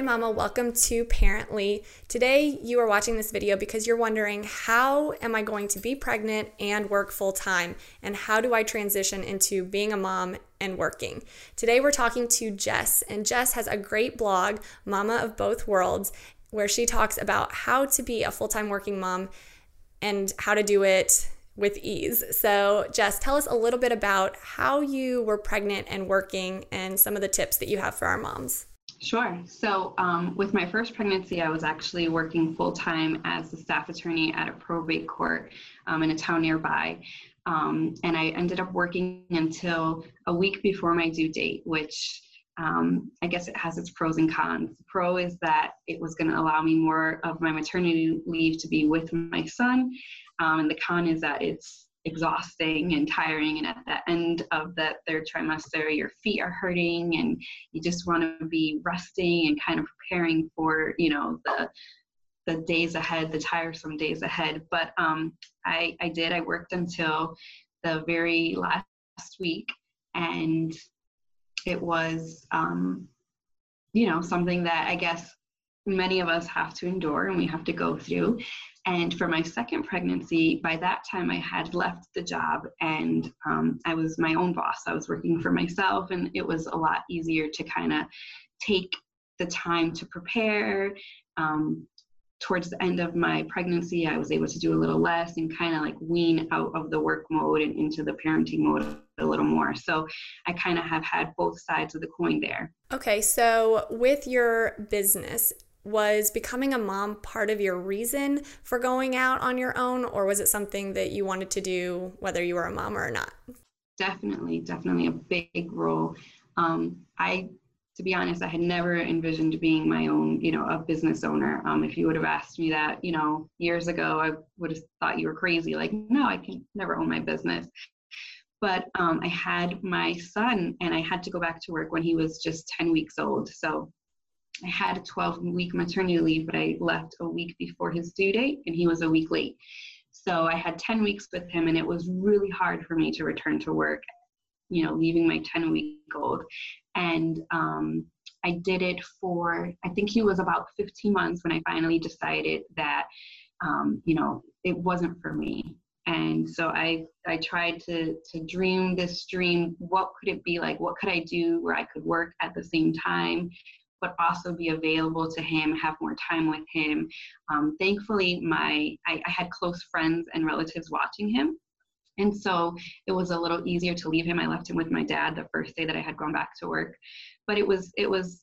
Hey mama, welcome to Pearently. Today you are watching this video because you're wondering how am I going to be pregnant and work full time and how do I transition into being a mom and working. Today we're talking to Jess and Jess has a great blog, Mama of Both Worlds, where she talks about how to be a full-time working mom and how to do it with ease. So, Jess, tell us a little bit about how you were pregnant and working and some of the tips that you have for our moms. Sure. So, um, with my first pregnancy, I was actually working full time as a staff attorney at a probate court um, in a town nearby. Um, and I ended up working until a week before my due date, which um, I guess it has its pros and cons. The pro is that it was going to allow me more of my maternity leave to be with my son. Um, and the con is that it's exhausting and tiring and at the end of that third trimester your feet are hurting and you just want to be resting and kind of preparing for you know the the days ahead the tiresome days ahead. But um i i did i worked until the very last week and it was um you know something that i guess many of us have to endure and we have to go through and for my second pregnancy, by that time I had left the job and um, I was my own boss. I was working for myself, and it was a lot easier to kind of take the time to prepare. Um, towards the end of my pregnancy, I was able to do a little less and kind of like wean out of the work mode and into the parenting mode a little more. So I kind of have had both sides of the coin there. Okay, so with your business, was becoming a mom part of your reason for going out on your own, or was it something that you wanted to do whether you were a mom or not? Definitely, definitely a big role. Um, I, to be honest, I had never envisioned being my own, you know, a business owner. Um, if you would have asked me that, you know, years ago, I would have thought you were crazy. Like, no, I can never own my business. But um, I had my son, and I had to go back to work when he was just 10 weeks old. So I had a 12 week maternity leave, but I left a week before his due date and he was a week late. So I had 10 weeks with him and it was really hard for me to return to work, you know, leaving my 10 week old. And um, I did it for, I think he was about 15 months when I finally decided that, um, you know, it wasn't for me. And so I, I tried to, to dream this dream. What could it be like? What could I do where I could work at the same time but also be available to him, have more time with him. Um, thankfully, my I, I had close friends and relatives watching him. And so it was a little easier to leave him. I left him with my dad the first day that I had gone back to work. But it was it was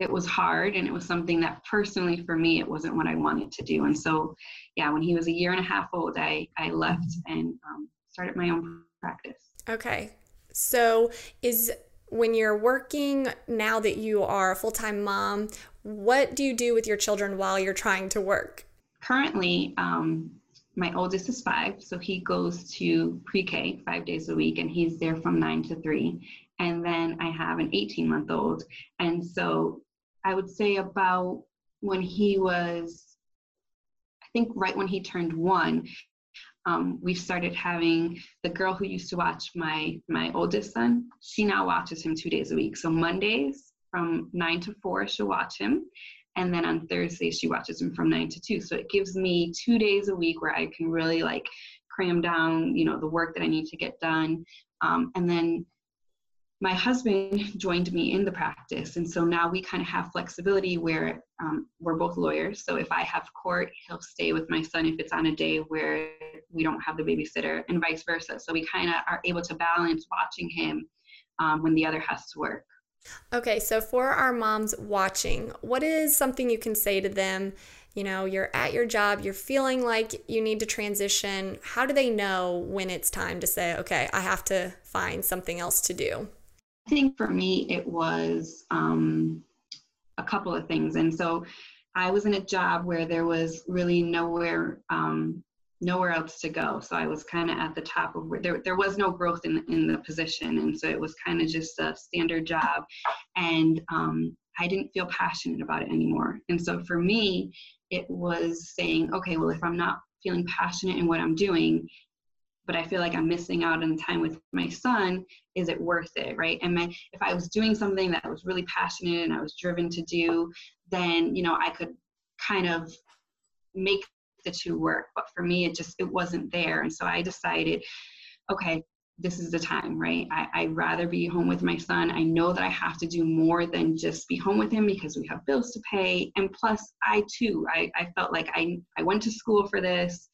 it was hard and it was something that personally for me it wasn't what I wanted to do. And so yeah, when he was a year and a half old, I I left and um, started my own practice. Okay. So is when you're working now that you are a full time mom, what do you do with your children while you're trying to work? Currently, um, my oldest is five, so he goes to pre K five days a week and he's there from nine to three. And then I have an 18 month old. And so I would say about when he was, I think right when he turned one, um, we started having the girl who used to watch my my oldest son she now watches him two days a week. So mondays from nine to four she'll watch him. And then on thursdays she watches him from nine to two. So it gives me two days a week where i can really like cram down you know the work that i need to get done. Um, and then my husband joined me in the practice. And so now we kind of have flexibility where um, we're both lawyers. So if i have court he'll stay with my son if it's on a day where we don't have the babysitter and vice versa. So we kind of are able to balance watching him um, when the other has to work. Okay so for our moms watching what is something you can say to them? You know you're at your job you're feeling like you need to transition. How do they know when it's time to say okay i have to find something else to do I think for me, it was um, a couple of things. And so I was in a job where there was really nowhere um, nowhere else to go. So I was kind of at the top of where there, there was no growth in, in the position. And so it was kind of just a standard job. And um, I didn't feel passionate about it anymore. And so for me, it was saying, okay, well, if I'm not feeling passionate in what I'm doing, but I feel like I'm missing out on time with my son. Is it worth it, right? And my, if I was doing something that I was really passionate and I was driven to do, then you know I could kind of make the two work. But for me, it just it wasn't there, and so I decided, okay, this is the time, right? I, I'd rather be home with my son. I know that I have to do more than just be home with him because we have bills to pay. And plus, I too, I, I felt like I, I went to school for this.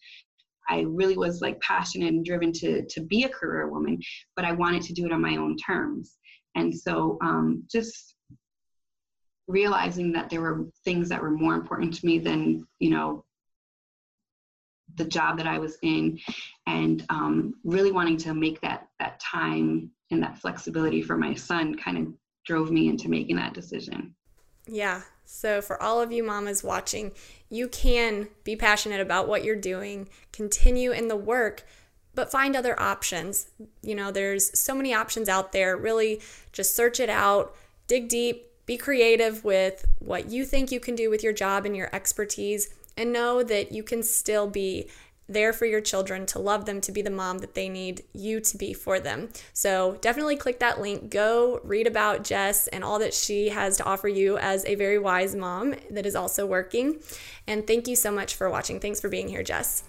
I really was like passionate and driven to to be a career woman, but I wanted to do it on my own terms. And so um, just realizing that there were things that were more important to me than you know the job that I was in, and um, really wanting to make that that time and that flexibility for my son kind of drove me into making that decision. Yeah. So, for all of you mamas watching, you can be passionate about what you're doing, continue in the work, but find other options. You know, there's so many options out there. Really just search it out, dig deep, be creative with what you think you can do with your job and your expertise, and know that you can still be there for your children, to love them, to be the mom that they need you to be for them. So definitely click that link. Go read about Jess and all that she has to offer you as a very wise mom that is also working. And thank you so much for watching. Thanks for being here, Jess.